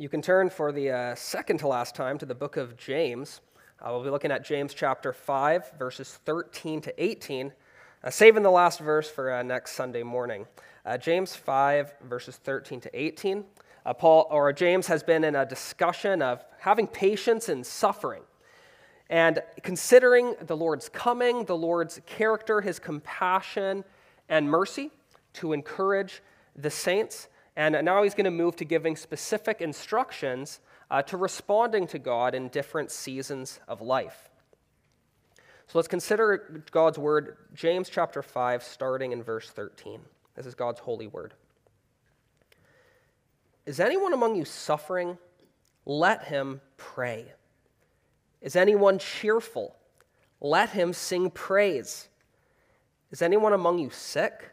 You can turn for the uh, second to last time to the book of James. Uh, we'll be looking at James chapter 5, verses 13 to 18, uh, saving the last verse for uh, next Sunday morning. Uh, James 5, verses 13 to 18. Uh, Paul or James has been in a discussion of having patience in suffering and considering the Lord's coming, the Lord's character, his compassion and mercy to encourage the saints. And now he's going to move to giving specific instructions uh, to responding to God in different seasons of life. So let's consider God's word, James chapter 5, starting in verse 13. This is God's holy word. Is anyone among you suffering? Let him pray. Is anyone cheerful? Let him sing praise. Is anyone among you sick?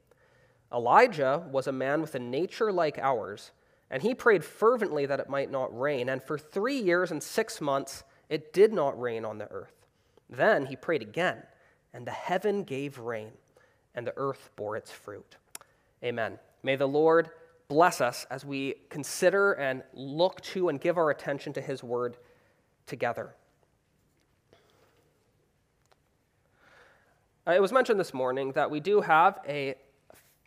Elijah was a man with a nature like ours, and he prayed fervently that it might not rain. And for three years and six months, it did not rain on the earth. Then he prayed again, and the heaven gave rain, and the earth bore its fruit. Amen. May the Lord bless us as we consider and look to and give our attention to his word together. Uh, it was mentioned this morning that we do have a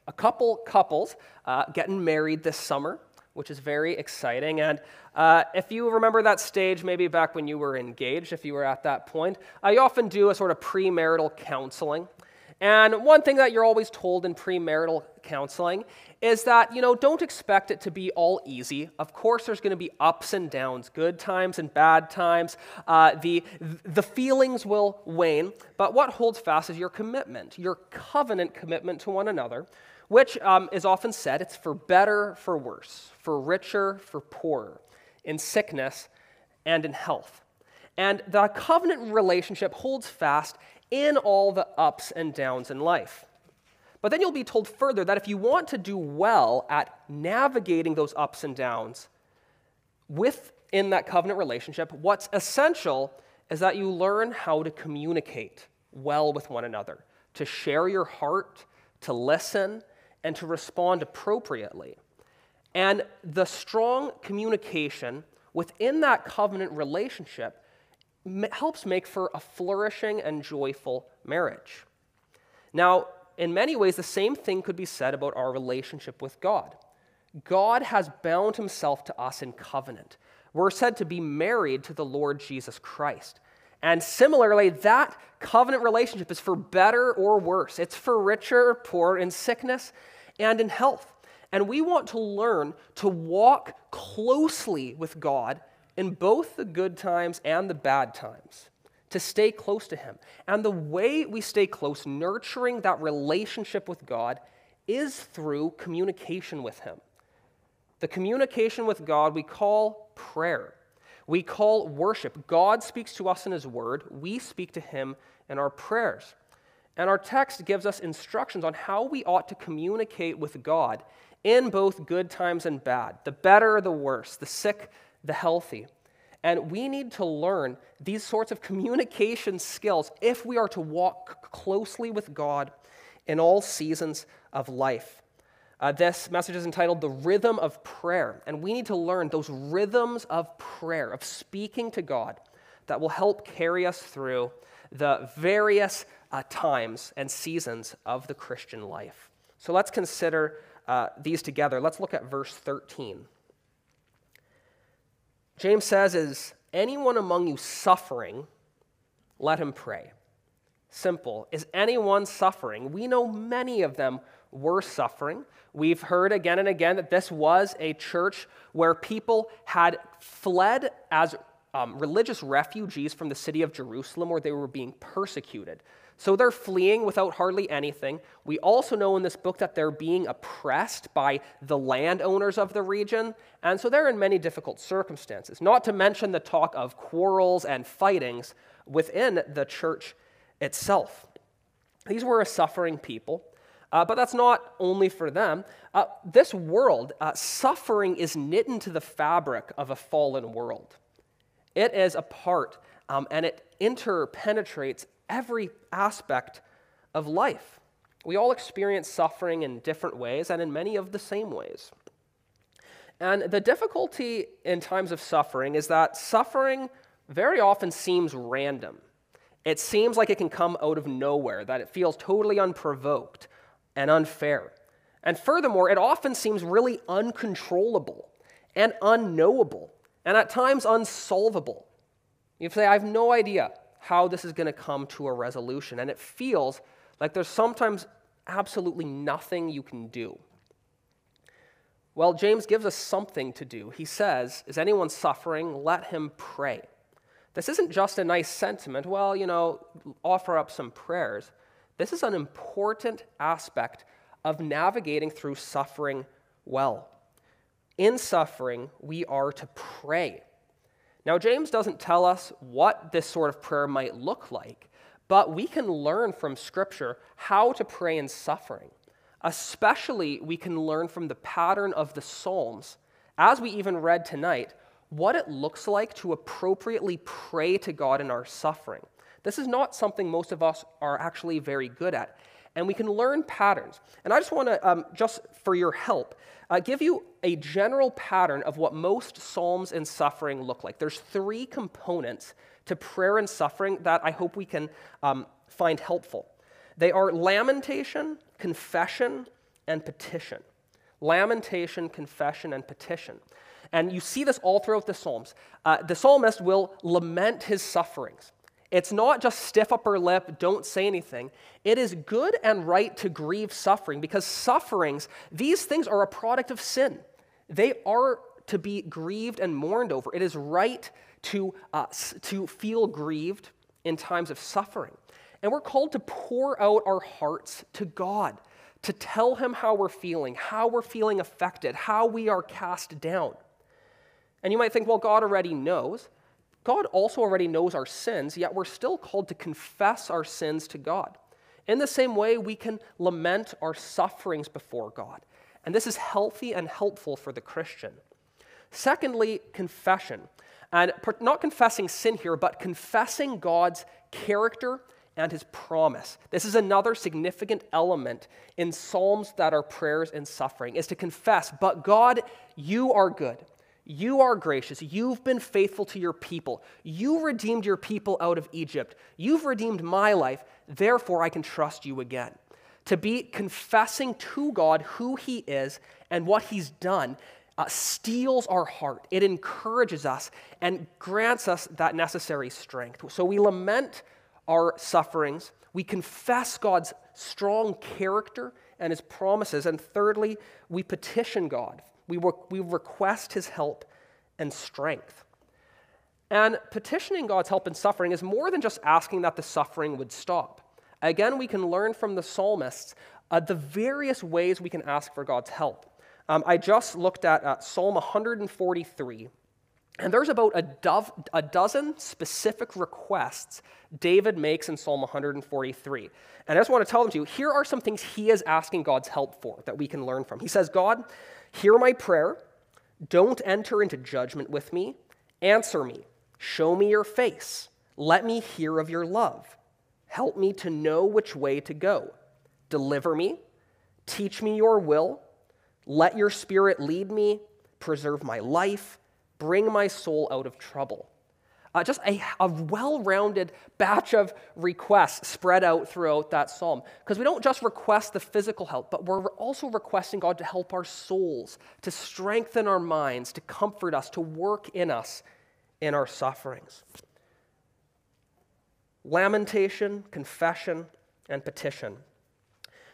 a couple couples uh, getting married this summer, which is very exciting. And uh, if you remember that stage, maybe back when you were engaged, if you were at that point, I often do a sort of premarital counseling. And one thing that you're always told in premarital counseling is that, you know, don't expect it to be all easy. Of course, there's going to be ups and downs, good times and bad times. Uh, the, the feelings will wane, but what holds fast is your commitment, your covenant commitment to one another, which um, is often said it's for better, for worse, for richer, for poorer, in sickness and in health. And the covenant relationship holds fast in all the ups and downs in life. But then you'll be told further that if you want to do well at navigating those ups and downs within that covenant relationship, what's essential is that you learn how to communicate well with one another, to share your heart, to listen, and to respond appropriately. And the strong communication within that covenant relationship helps make for a flourishing and joyful marriage. Now, in many ways, the same thing could be said about our relationship with God. God has bound himself to us in covenant. We're said to be married to the Lord Jesus Christ. And similarly, that covenant relationship is for better or worse. It's for richer or poor in sickness and in health. And we want to learn to walk closely with God in both the good times and the bad times, to stay close to Him. And the way we stay close, nurturing that relationship with God, is through communication with Him. The communication with God we call prayer. We call worship. God speaks to us in His Word, we speak to Him in our prayers. And our text gives us instructions on how we ought to communicate with God in both good times and bad, the better, the worse, the sick, the healthy. And we need to learn these sorts of communication skills if we are to walk closely with God in all seasons of life. Uh, this message is entitled The Rhythm of Prayer. And we need to learn those rhythms of prayer, of speaking to God, that will help carry us through the various uh, times and seasons of the Christian life. So let's consider uh, these together. Let's look at verse 13. James says, Is anyone among you suffering? Let him pray. Simple. Is anyone suffering? We know many of them were suffering. We've heard again and again that this was a church where people had fled as um, religious refugees from the city of Jerusalem where they were being persecuted. So they're fleeing without hardly anything. We also know in this book that they're being oppressed by the landowners of the region, and so they're in many difficult circumstances, not to mention the talk of quarrels and fightings within the church itself. These were a suffering people, uh, but that's not only for them. Uh, this world, uh, suffering is knit into the fabric of a fallen world. It is a part, um, and it interpenetrates every aspect of life. We all experience suffering in different ways and in many of the same ways. And the difficulty in times of suffering is that suffering very often seems random. It seems like it can come out of nowhere, that it feels totally unprovoked and unfair. And furthermore, it often seems really uncontrollable and unknowable, and at times unsolvable. You say, I have no idea how this is going to come to a resolution. And it feels like there's sometimes absolutely nothing you can do. Well, James gives us something to do. He says, Is anyone suffering? Let him pray. This isn't just a nice sentiment, well, you know, offer up some prayers. This is an important aspect of navigating through suffering well. In suffering, we are to pray. Now, James doesn't tell us what this sort of prayer might look like, but we can learn from Scripture how to pray in suffering. Especially, we can learn from the pattern of the Psalms, as we even read tonight, what it looks like to appropriately pray to God in our suffering. This is not something most of us are actually very good at and we can learn patterns. And I just want to, um, just for your help, uh, give you a general pattern of what most psalms and suffering look like. There's three components to prayer and suffering that I hope we can um, find helpful. They are lamentation, confession, and petition. Lamentation, confession, and petition. And you see this all throughout the Psalms. Uh, the psalmist will lament his sufferings. It's not just stiff upper lip, don't say anything. It is good and right to grieve suffering because sufferings, these things are a product of sin. They are to be grieved and mourned over. It is right to, uh, to feel grieved in times of suffering. And we're called to pour out our hearts to God, to tell Him how we're feeling, how we're feeling affected, how we are cast down. And you might think, well, God already knows. God also already knows our sins, yet we're still called to confess our sins to God. In the same way, we can lament our sufferings before God. And this is healthy and helpful for the Christian. Secondly, confession. And not confessing sin here, but confessing God's character and his promise. This is another significant element in psalms that are prayers in suffering is to confess, but God, you are good. You are gracious. You've been faithful to your people. You redeemed your people out of Egypt. You've redeemed my life. Therefore, I can trust you again. To be confessing to God who He is and what He's done uh, steels our heart. It encourages us and grants us that necessary strength. So we lament our sufferings. We confess God's strong character and His promises. And thirdly, we petition God we, we request his help and strength. And petitioning God's help in suffering is more than just asking that the suffering would stop. Again, we can learn from the psalmists uh, the various ways we can ask for God's help. Um, I just looked at uh, Psalm 143, and there's about a, dove, a dozen specific requests David makes in Psalm 143. And I just want to tell them to you here are some things he is asking God's help for that we can learn from. He says, God, Hear my prayer. Don't enter into judgment with me. Answer me. Show me your face. Let me hear of your love. Help me to know which way to go. Deliver me. Teach me your will. Let your spirit lead me. Preserve my life. Bring my soul out of trouble uh, just a, a well rounded batch of requests spread out throughout that psalm. Because we don't just request the physical help, but we're also requesting God to help our souls, to strengthen our minds, to comfort us, to work in us in our sufferings. Lamentation, confession, and petition.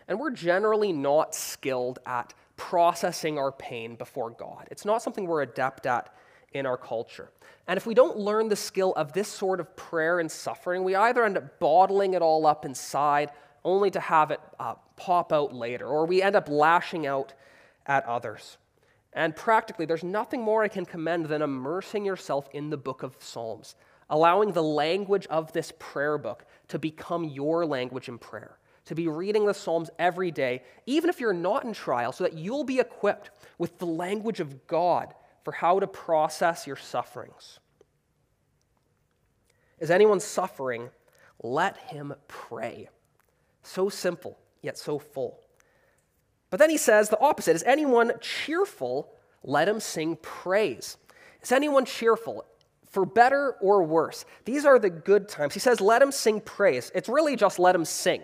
And we're generally not skilled at processing our pain before God. It's not something we're adept at in our culture. And if we don't learn the skill of this sort of prayer and suffering, we either end up bottling it all up inside only to have it uh, pop out later, or we end up lashing out at others. And practically, there's nothing more I can commend than immersing yourself in the book of Psalms, allowing the language of this prayer book to become your language in prayer, to be reading the Psalms every day, even if you're not in trial, so that you'll be equipped with the language of God for how to process your sufferings. Is anyone suffering? Let him pray. So simple, yet so full. But then he says the opposite Is anyone cheerful? Let him sing praise. Is anyone cheerful? For better or worse. These are the good times. He says, let him sing praise. It's really just let him sing.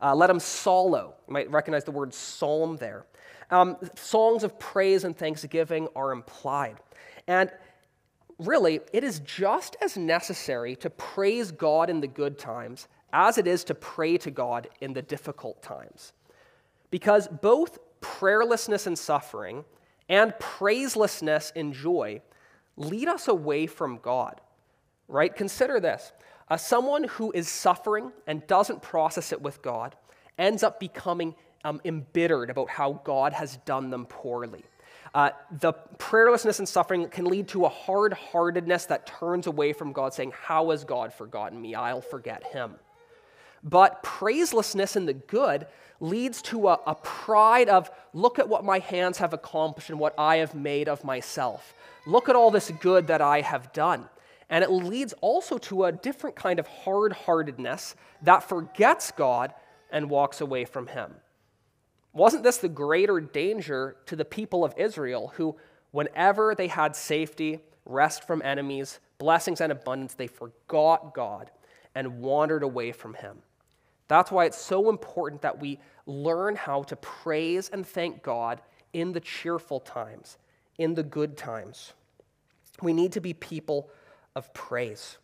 Uh, let him psallo. You might recognize the word psalm there. Um, songs of praise and thanksgiving are implied. And really, it is just as necessary to praise God in the good times as it is to pray to God in the difficult times. Because both prayerlessness and suffering and praiselessness and joy lead us away from God, right? Consider this uh, someone who is suffering and doesn't process it with God ends up becoming um, embittered about how God has done them poorly. Uh, the prayerlessness and suffering can lead to a hard heartedness that turns away from God, saying, How has God forgotten me? I'll forget him. But praiselessness in the good leads to a, a, pride of, look at what my hands have accomplished and what I have made of myself. Look at all this good that I have done. And it leads also to a different kind of hard heartedness that forgets God and walks away from Him. Wasn't this the greater danger to the people of Israel who, whenever they had safety, rest from enemies, blessings, and abundance, they forgot God and wandered away from Him? That's why it's so important that we learn how to praise and thank God in the cheerful times, in the good times. We need to be people of praise.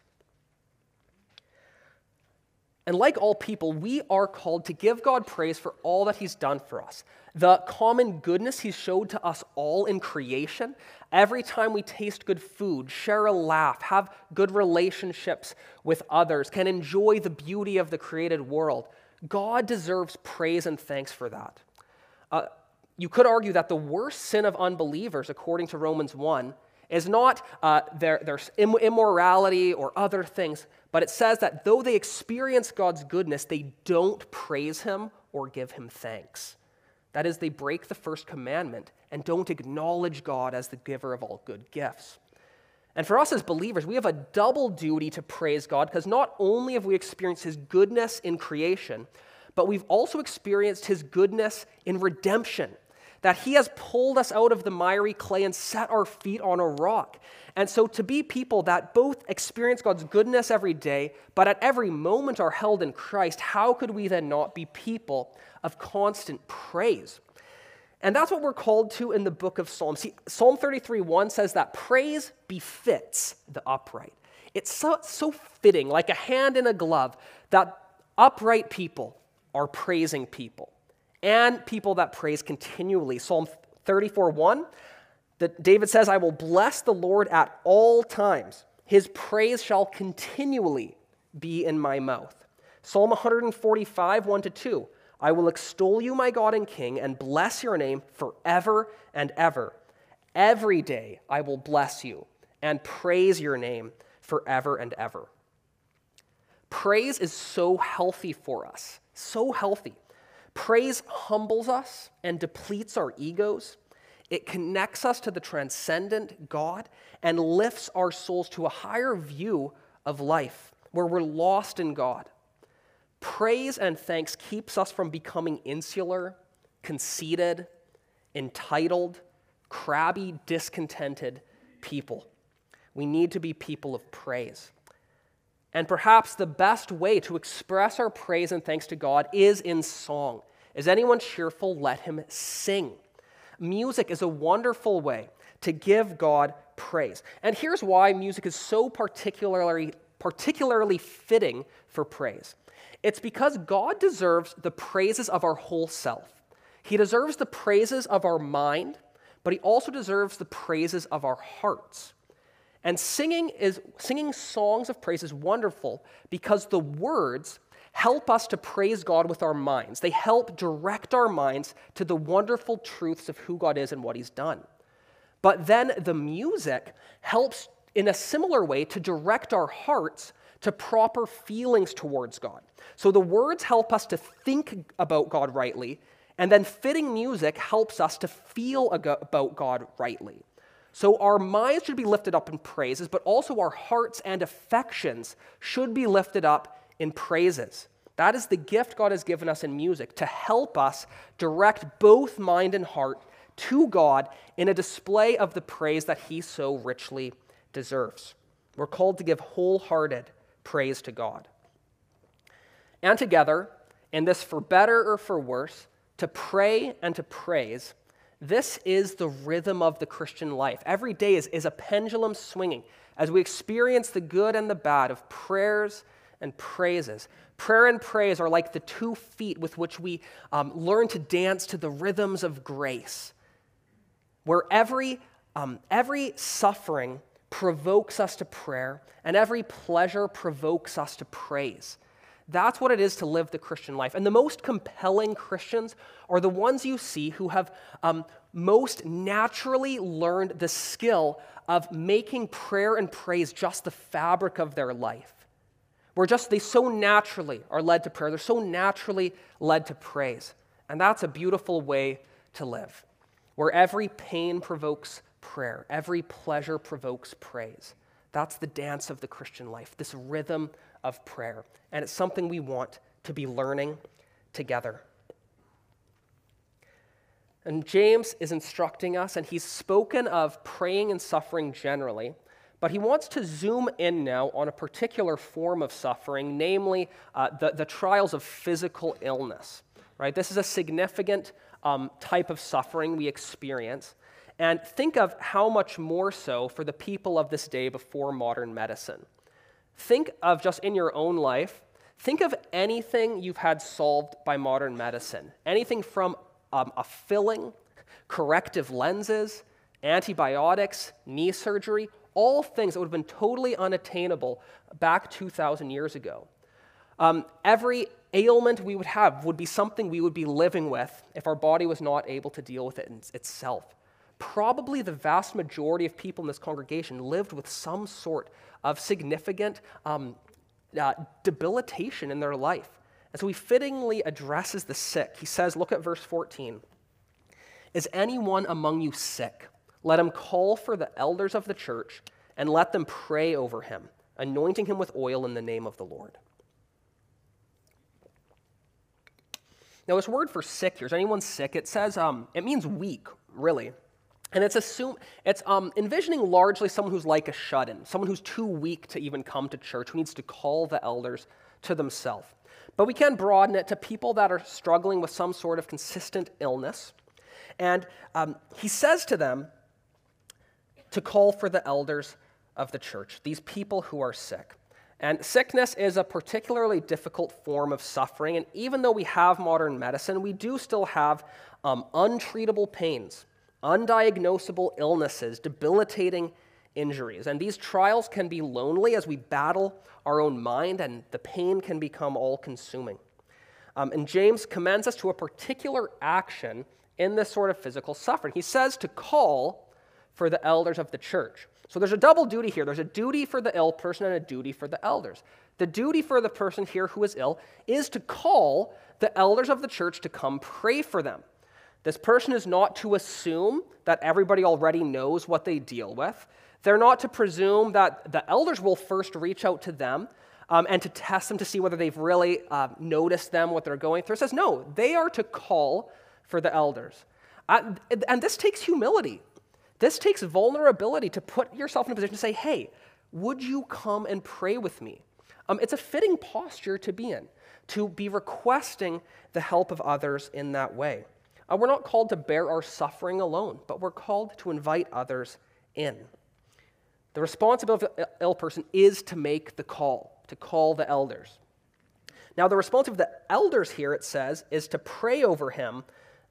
And like all people, we are called to give God praise for all that He's done for us. The common goodness He showed to us all in creation. Every time we taste good food, share a laugh, have good relationships with others, can enjoy the beauty of the created world, God deserves praise and thanks for that. Uh, you could argue that the worst sin of unbelievers, according to Romans 1, is not uh, their, their immorality or other things, but it says that though they experience God's goodness, they don't praise Him or give Him thanks. That is, they break the first commandment and don't acknowledge God as the giver of all good gifts. And for us as believers, we have a double duty to praise God because not only have we experienced His goodness in creation, but we've also experienced His goodness in redemption that He has pulled us out of the miry clay and set our feet on a rock. And so, to be people that both experience God's goodness every day, but at every moment are held in Christ, how could we then not be people of constant praise? And that's what we're called to in the book of Psalms. See, Psalm 33 1 says that praise befits the upright. It's so, so fitting, like a hand in a glove, that upright people are praising people and people that praise continually. Psalm 34 1, that David says, I will bless the Lord at all times. His praise shall continually be in my mouth. Psalm 145, 1 to 2. I will extol you, my God and King, and bless your name forever and ever. Every day I will bless you and praise your name forever and ever. Praise is so healthy for us, so healthy. Praise humbles us and depletes our egos. It connects us to the transcendent God and lifts our souls to a higher view of life where we're lost in God. Praise and thanks keeps us from becoming insular, conceited, entitled, crabby, discontented people. We need to be people of praise. And perhaps the best way to express our praise and thanks to God is in song. Is anyone cheerful? Let him sing. Music is a wonderful way to give God praise. And here's why music is so particularly, particularly fitting for praise it's because God deserves the praises of our whole self. He deserves the praises of our mind, but He also deserves the praises of our hearts. And singing is singing songs of praise is wonderful because the words help us to praise God with our minds. They help direct our minds to the wonderful truths of who God is and what he's done. But then the music helps in a similar way to direct our hearts to proper feelings towards God. So the words help us to think about God rightly, and then fitting music helps us to feel about God rightly. So our minds should be lifted up in praises, but also our hearts and affections should be lifted up in praises. That is the gift God has given us in music to help us direct both mind and heart to God in a display of the praise that He so richly deserves. We're called to give wholehearted praise to God. And together, in this for better or for worse, to pray and to praise, this is the rhythm of the Christian life. Every day is, is a pendulum swinging as we experience the good and the bad of prayers and praises. Prayer and praise are like the two feet with which we um, learn to dance to the rhythms of grace, where every, um, every suffering provokes us to prayer, and every pleasure provokes us to praise. That's what it is to live the Christian life. And the most compelling Christians are the ones you see who have um, most naturally learned the skill of making prayer and praise just the fabric of their life. Where just they so naturally are led to prayer, they're so naturally led to praise. And that's a beautiful way to live, where every pain provokes prayer, every pleasure provokes praise. That's the dance of the Christian life, this rhythm of prayer. And it's something we want to be learning together. And James is instructing us, and he's spoken of praying and suffering generally, but he wants to zoom in now on a particular form of suffering, namely uh, the, the trials of physical illness. Right? This is a significant um, type of suffering we experience. And think of how much more so for the people of this day before modern medicine. Think of just in your own life, think of anything you've had solved by modern medicine. Anything from um, a filling, corrective lenses, antibiotics, knee surgery, all things that would have been totally unattainable back 2,000 years ago. Um, every ailment we would have would be something we would be living with if our body was not able to deal with it itself. Probably the vast majority of people in this congregation lived with some sort of significant um, uh, debilitation in their life. And so he fittingly addresses the sick. He says, Look at verse 14. Is anyone among you sick? Let him call for the elders of the church and let them pray over him, anointing him with oil in the name of the Lord. Now, this word for sick here, is anyone sick? It says, um, it means weak, really. And it's assume it's um, envisioning largely someone who's like a shut-in, someone who's too weak to even come to church, who needs to call the elders to themselves. But we can broaden it to people that are struggling with some sort of consistent illness. And um, he says to them to call for the elders of the church, these people who are sick. And sickness is a particularly difficult form of suffering. And even though we have modern medicine, we do still have um, untreatable pains undiagnosable illnesses, debilitating injuries. And these trials can be lonely as we battle our own mind, and the pain can become all consuming. Um, and James commends us to a particular action in this sort of physical suffering. He says to call for the elders of the church. So there's a double duty here there's a duty for the ill person and a duty for the elders. The duty for the person here who is ill is to call the elders of the church to come pray for them. This person is not to assume that everybody already knows what they deal with. They're not to presume that the elders will first reach out to them um, and to test them to see whether they've really uh, noticed them, what they're going through. It says, no, they are to call for the elders. Uh, and this takes humility. This takes vulnerability to put yourself in a position to say, hey, would you come and pray with me? Um, it's a fitting posture to be in, to be requesting the help of others in that way. Uh, we're not called to bear our suffering alone, but we're called to invite others in. The responsibility of the ill person is to make the call, to call the elders. Now, the responsibility of the elders here, it says, is to pray over him,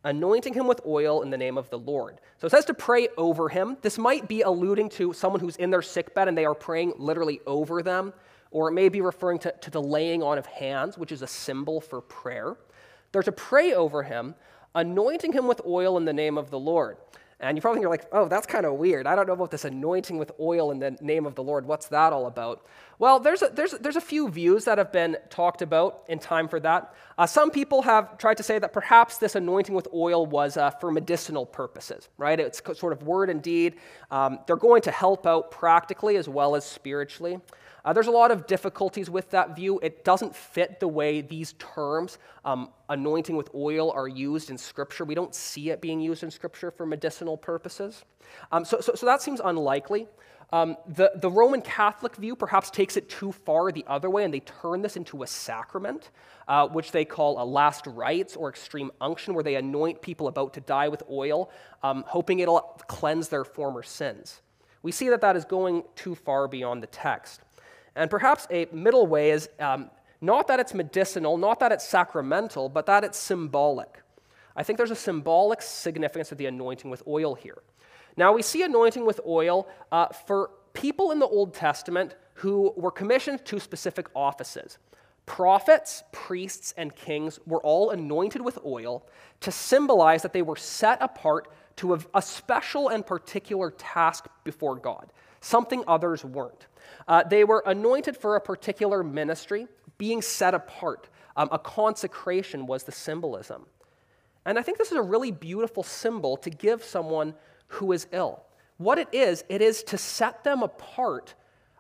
anointing him with oil in the name of the Lord. So it says to pray over him. This might be alluding to someone who's in their sickbed and they are praying literally over them, or it may be referring to, to the laying on of hands, which is a symbol for prayer. They're to pray over him, anointing him with oil in the name of the Lord. And you probably think, you're like, oh, that's kind of weird. I don't know about this anointing with oil in the name of the Lord. What's that all about? Well, there's a, there's, there's a few views that have been talked about in time for that. Uh, some people have tried to say that perhaps this anointing with oil was uh, for medicinal purposes, right? It's sort of word and deed. Um, they're going to help out practically as well as spiritually. Uh, there's a lot of difficulties with that view. It doesn't fit the way these terms, um, anointing with oil, are used in Scripture. We don't see it being used in Scripture for medicinal purposes. Um, so, so, so, that seems unlikely. Um, the, the Roman Catholic view perhaps takes it too far the other way, and they turn this into a sacrament, uh, which they call a last rites or extreme unction, where they anoint people about to die with oil, um, hoping it'll cleanse their former sins. We see that that is going too far beyond the text. And perhaps a middle way is um, not that it's medicinal, not that it's sacramental, but that it's symbolic. I think there's a symbolic significance of the anointing with oil here. Now, we see anointing with oil uh, for people in the Old Testament who were commissioned to specific offices. Prophets, priests, and kings were all anointed with oil to symbolize that they were set apart to a, a special and particular task before God, something others weren't. Uh, they were anointed for a particular ministry, being set apart. Um, a consecration was the symbolism. And I think this is a really beautiful symbol to give someone who is ill. What it is, it is to set them apart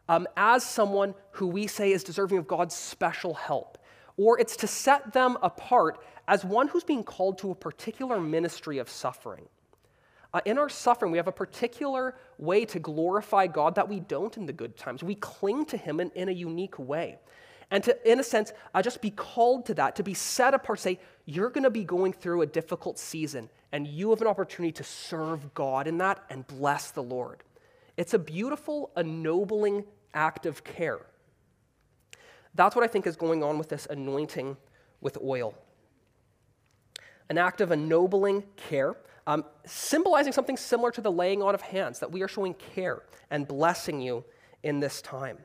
um, as someone who we say is deserving of God's special help. Or it's to set them apart as one who's being called to a particular ministry of suffering. Uh, in our suffering, we have a particular way to glorify God that we don't in the good times. We cling to Him in, in a unique way. And to, in a sense, uh, just be called to that, to be set apart, say, you're going to be going through a difficult season, and you have an opportunity to serve God in that and bless the Lord. It's a beautiful, ennobling act of care. That's what I think is going on with this anointing with oil. An act of ennobling care um, symbolizing something similar to the laying on of hands, that we are showing care and blessing you in this time.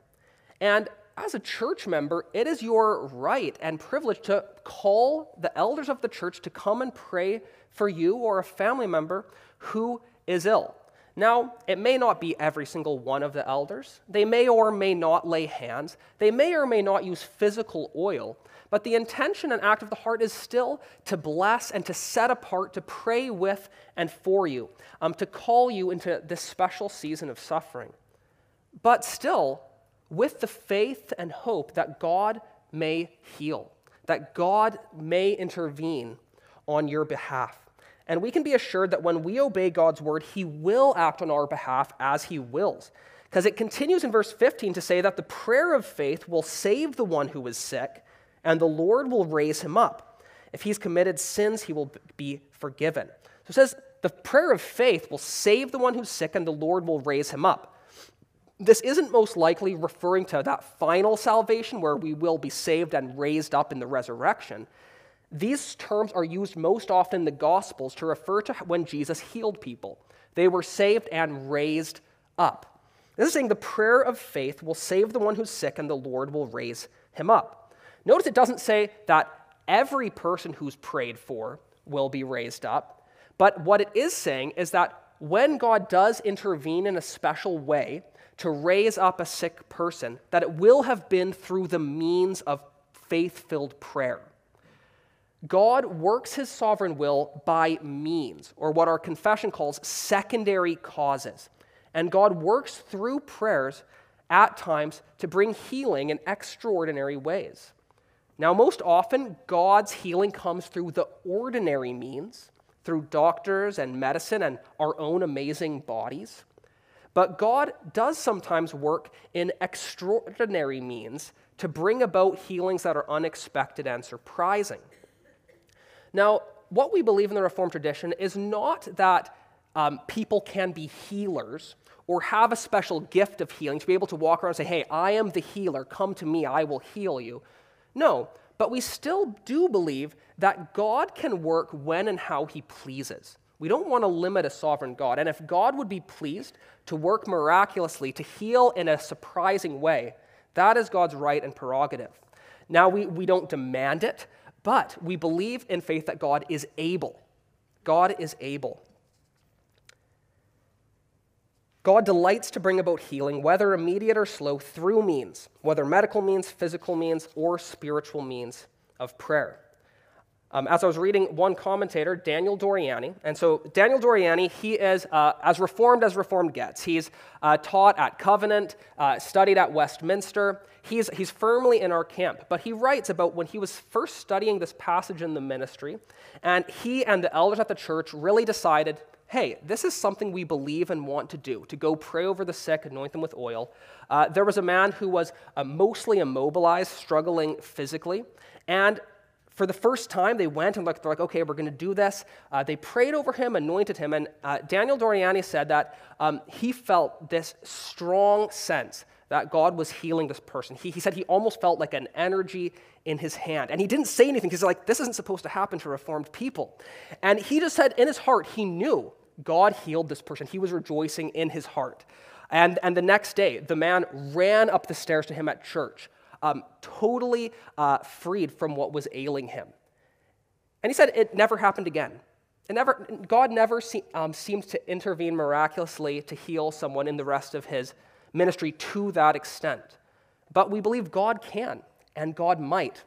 And as a church member, it is your right and privilege to call the elders of the church to come and pray for you or a family member who is ill. Now, it may not be every single one of the elders. They may or may not lay hands. They may or may not use physical oil. But the intention and act of the heart is still to bless and to set apart, to pray with and for you, um, to call you into this special season of suffering. But still, with the faith and hope that God may heal, that God may intervene on your behalf. And we can be assured that when we obey God's word, He will act on our behalf as He wills. Because it continues in verse 15 to say that the prayer of faith will save the one who is sick, and the Lord will raise him up. If he's committed sins, he will be forgiven. So it says the prayer of faith will save the one who's sick, and the Lord will raise him up. This isn't most likely referring to that final salvation where we will be saved and raised up in the resurrection. These terms are used most often in the Gospels to refer to when Jesus healed people. They were saved and raised up. This is saying the prayer of faith will save the one who's sick, and the Lord will raise him up. Notice it doesn't say that every person who's prayed for will be raised up, but what it is saying is that when God does intervene in a special way to raise up a sick person, that it will have been through the means of faith filled prayer. God works his sovereign will by means, or what our confession calls secondary causes. And God works through prayers at times to bring healing in extraordinary ways. Now, most often, God's healing comes through the ordinary means, through doctors and medicine and our own amazing bodies. But God does sometimes work in extraordinary means to bring about healings that are unexpected and surprising. Now, what we believe in the Reformed tradition is not that um, people can be healers or have a special gift of healing to be able to walk around and say, Hey, I am the healer. Come to me, I will heal you. No, but we still do believe that God can work when and how he pleases. We don't want to limit a sovereign God. And if God would be pleased to work miraculously, to heal in a surprising way, that is God's right and prerogative. Now, we, we don't demand it, but we believe in faith that God is able. God is able. God delights to bring about healing, whether immediate or slow, through means, whether medical means, physical means, or spiritual means of prayer. Um, as I was reading one commentator, Daniel Doriani, and so Daniel Doriani, he is uh, as reformed as reformed gets. He's uh, taught at Covenant, uh, studied at Westminster. He's, he's firmly in our camp, but he writes about when he was first studying this passage in the ministry, and he and the elders at the church really decided hey, this is something we believe and want to do, to go pray over the sick, anoint them with oil. Uh, there was a man who was uh, mostly immobilized, struggling physically, and for the first time, they went and looked, they're like, okay, we're going to do this. Uh, they prayed over him, anointed him, and uh, Daniel Doriani said that um, he felt this strong sense that God was healing this person. He, he said he almost felt like an energy in his hand. And he didn't say anything because, like, this isn't supposed to happen to reformed people. And he just said in his heart, he knew God healed this person. He was rejoicing in his heart. And, and the next day, the man ran up the stairs to him at church um, totally uh, freed from what was ailing him. And he said it never happened again. It never, God never se- um, seems to intervene miraculously to heal someone in the rest of his ministry to that extent. But we believe God can and God might.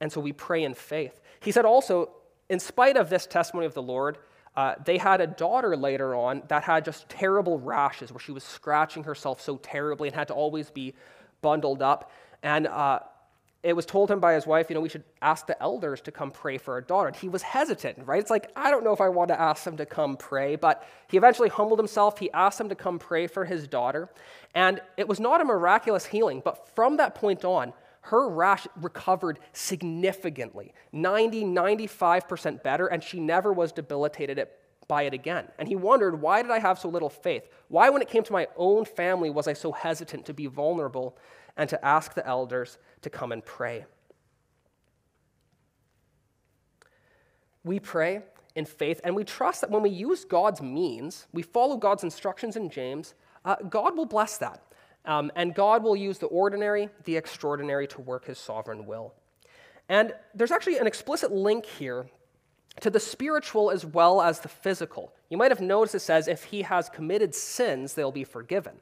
And so we pray in faith. He said also, in spite of this testimony of the Lord, uh, they had a daughter later on that had just terrible rashes where she was scratching herself so terribly and had to always be bundled up. And uh, it was told him by his wife, you know, we should ask the elders to come pray for our daughter. And he was hesitant, right? It's like, I don't know if I want to ask them to come pray, but he eventually humbled himself. He asked them to come pray for his daughter. And it was not a miraculous healing, but from that point on, her rash recovered significantly 90, 95% better, and she never was debilitated by it again. And he wondered, why did I have so little faith? Why, when it came to my own family, was I so hesitant to be vulnerable and to ask the elders to come and pray. We pray in faith and we trust that when we use God's means, we follow God's instructions in James, uh, God will bless that. Um, and God will use the ordinary, the extraordinary to work his sovereign will. And there's actually an explicit link here to the spiritual as well as the physical. You might have noticed it says, if he has committed sins, they'll be forgiven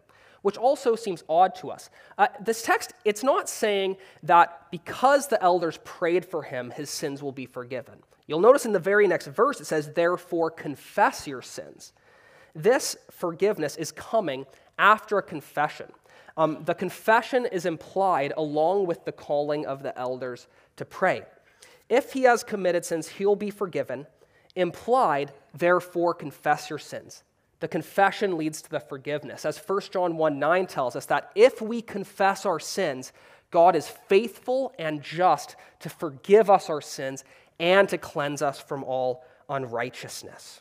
which also seems odd to us. Uh, this text, it's not saying that because the elders prayed for him, his sins will be forgiven. You'll notice in the very next verse it says, Therefore confess your sins. This forgiveness is coming after a confession. Um, the confession is implied along with the calling of the elders to pray. If he has committed sins, he'll be forgiven. Implied, therefore confess your sins the confession leads to the forgiveness. As 1 John 1 9 tells us, that if we confess our sins, God is faithful and just to forgive us our sins and to cleanse us from all unrighteousness.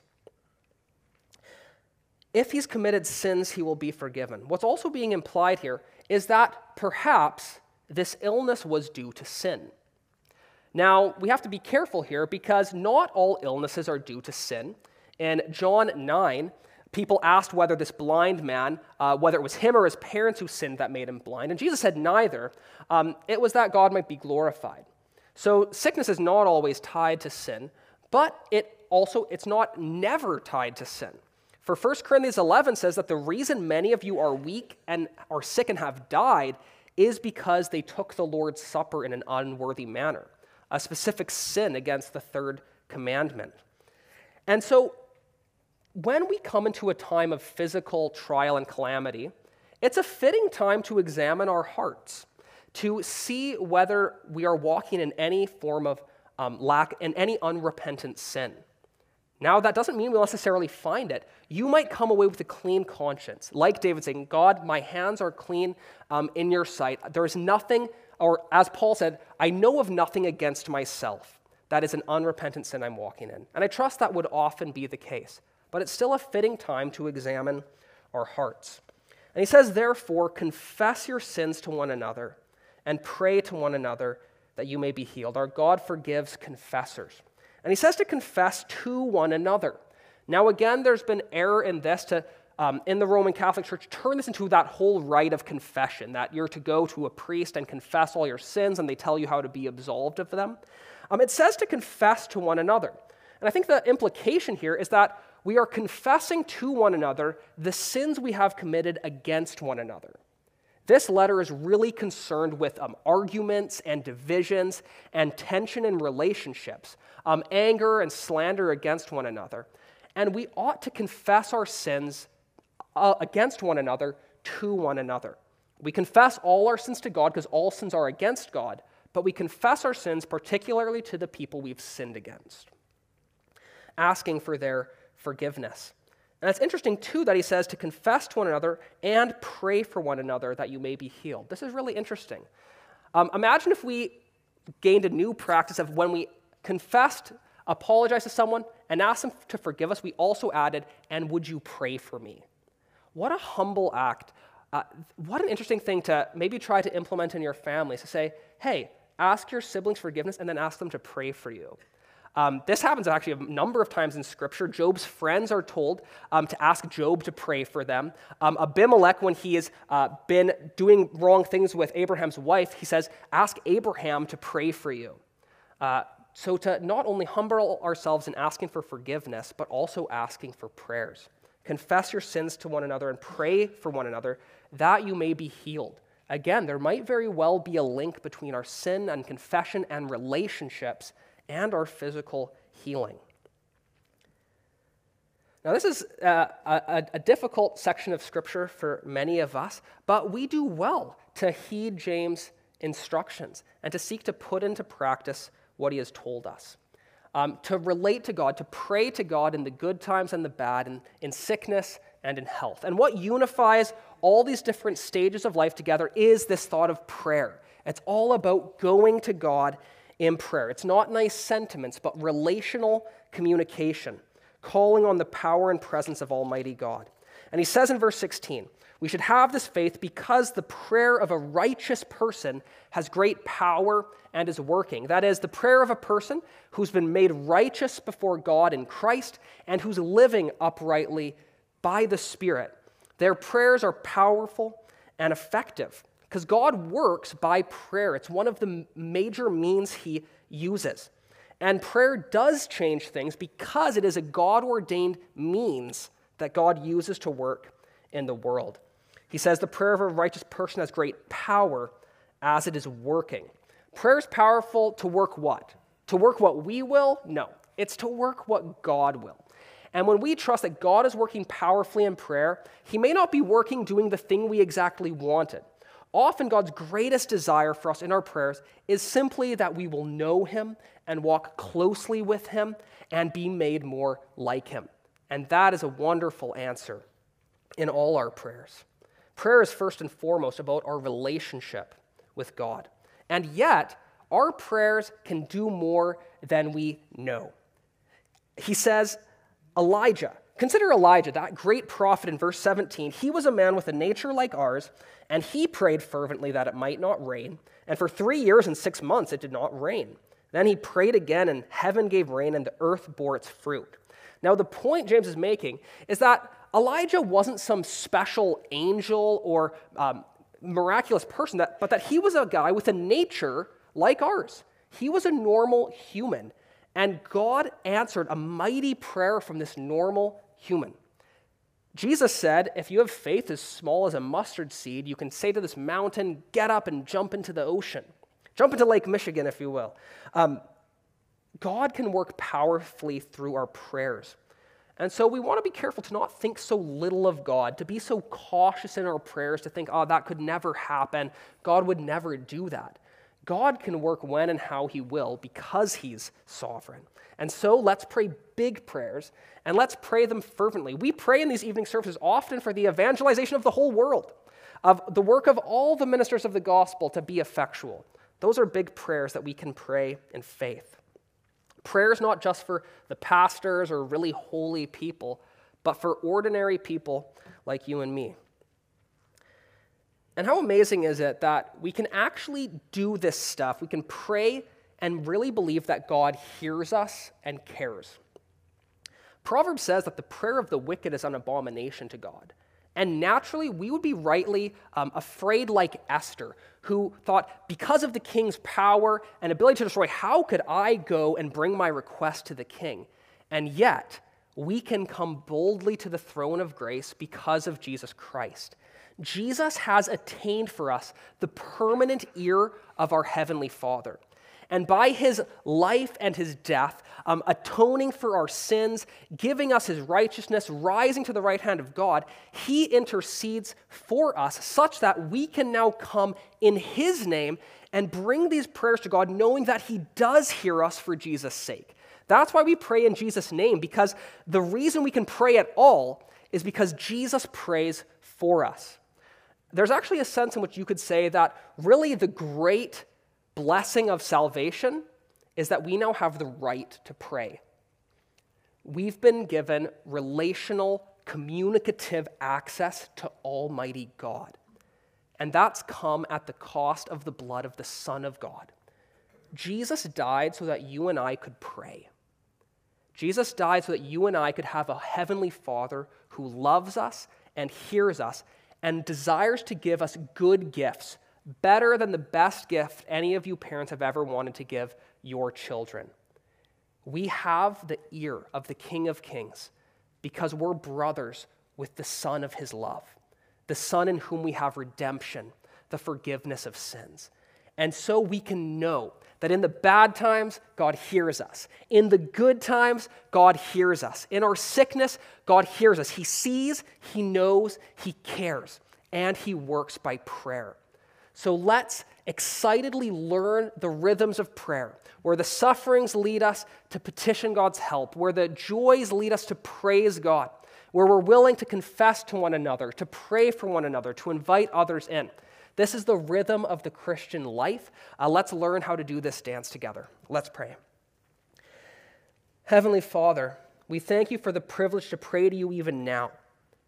If he's committed sins, he will be forgiven. What's also being implied here is that perhaps this illness was due to sin. Now, we have to be careful here because not all illnesses are due to sin. In John 9, people asked whether this blind man, uh, whether it was him or his parents who sinned that made him blind. And Jesus said neither. Um, it was that God might be glorified. So sickness is not always tied to sin, but it also it's not never tied to sin. For 1 Corinthians 11 says that the reason many of you are weak and are sick and have died is because they took the Lord's Supper in an unworthy manner, a specific sin against the third commandment. And so when we come into a time of physical trial and calamity, it's a fitting time to examine our hearts, to see whether we are walking in any form of um, lack, in any unrepentant sin. Now, that doesn't mean we'll necessarily find it. You might come away with a clean conscience. Like David saying, God, my hands are clean um, in your sight. There is nothing, or as Paul said, I know of nothing against myself. That is an unrepentant sin I'm walking in. And I trust that would often be the case but it's still a fitting time to examine our hearts. And he says, therefore, confess your sins to one another and pray to one another that you may be healed. Our God forgives confessors. And he says to confess to one another. Now, again, there's been error in this to, um, in the Roman Catholic Church, turn this into that whole rite of confession, that you're to go to a priest and confess all your sins, and they tell you how to be absolved of them. Um, it says to confess to one another. And I think the implication here is that we are confessing to one another the sins we have committed against one another. This letter is really concerned with um, arguments and divisions and tension in relationships, um, anger and slander against one another. And we ought to confess our sins uh, against one another to one another. We confess all our sins to God because all sins are against God, but we confess our sins particularly to the people we've sinned against, asking for their forgiveness. And it's interesting, too, that he says to confess to one another and pray for one another that you may be healed. This is really interesting. Um, imagine if we gained a new practice of when we confessed, apologized to someone, and asked them to forgive us, we also added, and would you pray for me? What a humble act. Uh, what an interesting thing to maybe try to implement in your families to say, hey, ask your siblings forgiveness and then ask them to pray for you. Um, this happens actually a number of times in Scripture. Job's friends are told um, to ask Job to pray for them. Um, Abimelech, when he has uh, been doing wrong things with Abraham's wife, he says, Ask Abraham to pray for you. Uh, so, to not only humble ourselves in asking for forgiveness, but also asking for prayers. Confess your sins to one another and pray for one another that you may be healed. Again, there might very well be a link between our sin and confession and relationships and our physical healing. Now, this is uh, a, a, difficult section of Scripture for many of us, but we do well to heed James' instructions and to seek to put into practice what he has told us. Um, to relate to God, to pray to God in the good times and the bad, in, in sickness and in health. And what unifies all these different stages of life together is this thought of prayer. It's all about going to God in prayer. It's not nice sentiments, but relational communication, calling on the power and presence of Almighty God. And he says in verse 16, we should have this faith because the prayer of a righteous person has great power and is working. That is, the prayer of a person who's been made righteous before God in Christ and who's living uprightly by the Spirit. Their prayers are powerful and effective. Because God works by prayer, it's one of the major means He uses. And prayer does change things because it is a God ordained means that God uses to work in the world. He says the prayer of a righteous person has great power as it is working. Prayer is powerful to work what? To work what we will? No. It's to work what God will. And when we trust that God is working powerfully in prayer, He may not be working doing the thing we exactly wanted. Often, God's greatest desire for us in our prayers is simply that we will know Him and walk closely with Him and be made more like Him. And that is a wonderful answer in all our prayers. Prayer is first and foremost about our relationship with God. And yet, our prayers can do more than we know. He says, Elijah, consider Elijah, that great prophet in verse 17. He was a man with a nature like ours and he prayed fervently that it might not rain. And for three years and six months it did not rain. Then he prayed again, and heaven gave rain, and the earth bore its fruit. Now, the point James is making is that Elijah wasn't some special angel or um, miraculous person, that, but that he was a guy with a nature like ours. He was a normal human, and God answered a mighty prayer from this normal human. Jesus said, If you have faith as small as a mustard seed, you can say to this mountain, Get up and jump into the ocean. Jump into Lake Michigan, if you will. Um, God can work powerfully through our prayers. And so we want to be careful to not think so little of God, to be so cautious in our prayers, to think, oh, that could never happen. God would never do that. God can work when and how He will because He's sovereign. And so let's pray big prayers and let's pray them fervently. We pray in these evening services often for the evangelization of the whole world, of the work of all the ministers of the gospel to be effectual. Those are big prayers that we can pray in faith. Prayer is not just for the pastors or really holy people, but for ordinary people like you and me. And how amazing is it that we can actually do this stuff? We can pray and really believe that God hears us and cares. Proverbs says that the prayer of the wicked is an abomination to God. And naturally, we would be rightly um, afraid, like Esther, who thought, because of the king's power and ability to destroy, how could I go and bring my request to the king? And yet, we can come boldly to the throne of grace because of Jesus Christ. Jesus has attained for us the permanent ear of our Heavenly Father. And by his life and his death, um, atoning for our sins, giving us his righteousness, rising to the right hand of God, he intercedes for us such that we can now come in his name and bring these prayers to God, knowing that he does hear us for Jesus' sake. That's why we pray in Jesus' name, because the reason we can pray at all is because Jesus prays for us. There's actually a sense in which you could say that really the great blessing of salvation is that we now have the right to pray. We've been given relational, communicative access to Almighty God. And that's come at the cost of the blood of the Son of God. Jesus died so that you and I could pray. Jesus died so that you and I could have a heavenly Father who loves us and hears us and desires to give us good gifts better than the best gift any of you parents have ever wanted to give your children. We have the ear of the King of Kings because we're brothers with the Son of his love, the Son in whom we have redemption, the forgiveness of sins. And so we can know that in the bad times, God hears us. In the good times, God hears us. In our sickness, God hears us. He sees, He knows, He cares, and He works by prayer. So let's excitedly learn the rhythms of prayer, where the sufferings lead us to petition God's help, where the joys lead us to praise God, where we're willing to confess to one another, to pray for one another, to invite others in. This is the rhythm of the Christian life. Uh, let's learn how to do this dance together. Let's pray. Heavenly Father, we thank you for the privilege to pray to you even now.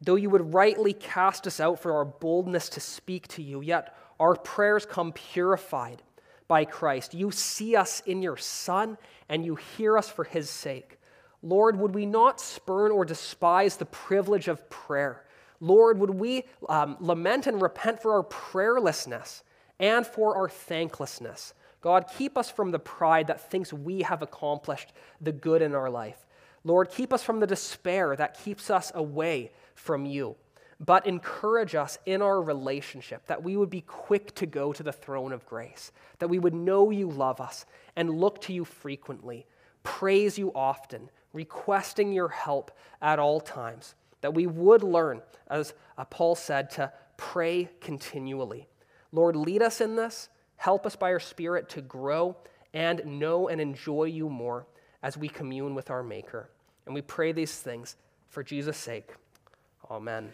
Though you would rightly cast us out for our boldness to speak to you, yet our prayers come purified by Christ. You see us in your Son, and you hear us for his sake. Lord, would we not spurn or despise the privilege of prayer? Lord, would we um, lament and repent for our prayerlessness and for our thanklessness? God, keep us from the pride that thinks we have accomplished the good in our life. Lord, keep us from the despair that keeps us away from you but encourage us in our relationship that we would be quick to go to the throne of grace, that we would know you love us and look to you frequently, praise you often, requesting your help at all times, that we would learn, as uh, Paul said, to pray continually. Lord, lead us in this, help us by your Spirit to grow and know and enjoy you more as we commune with our Maker. And we pray these things for Jesus' sake. Amen.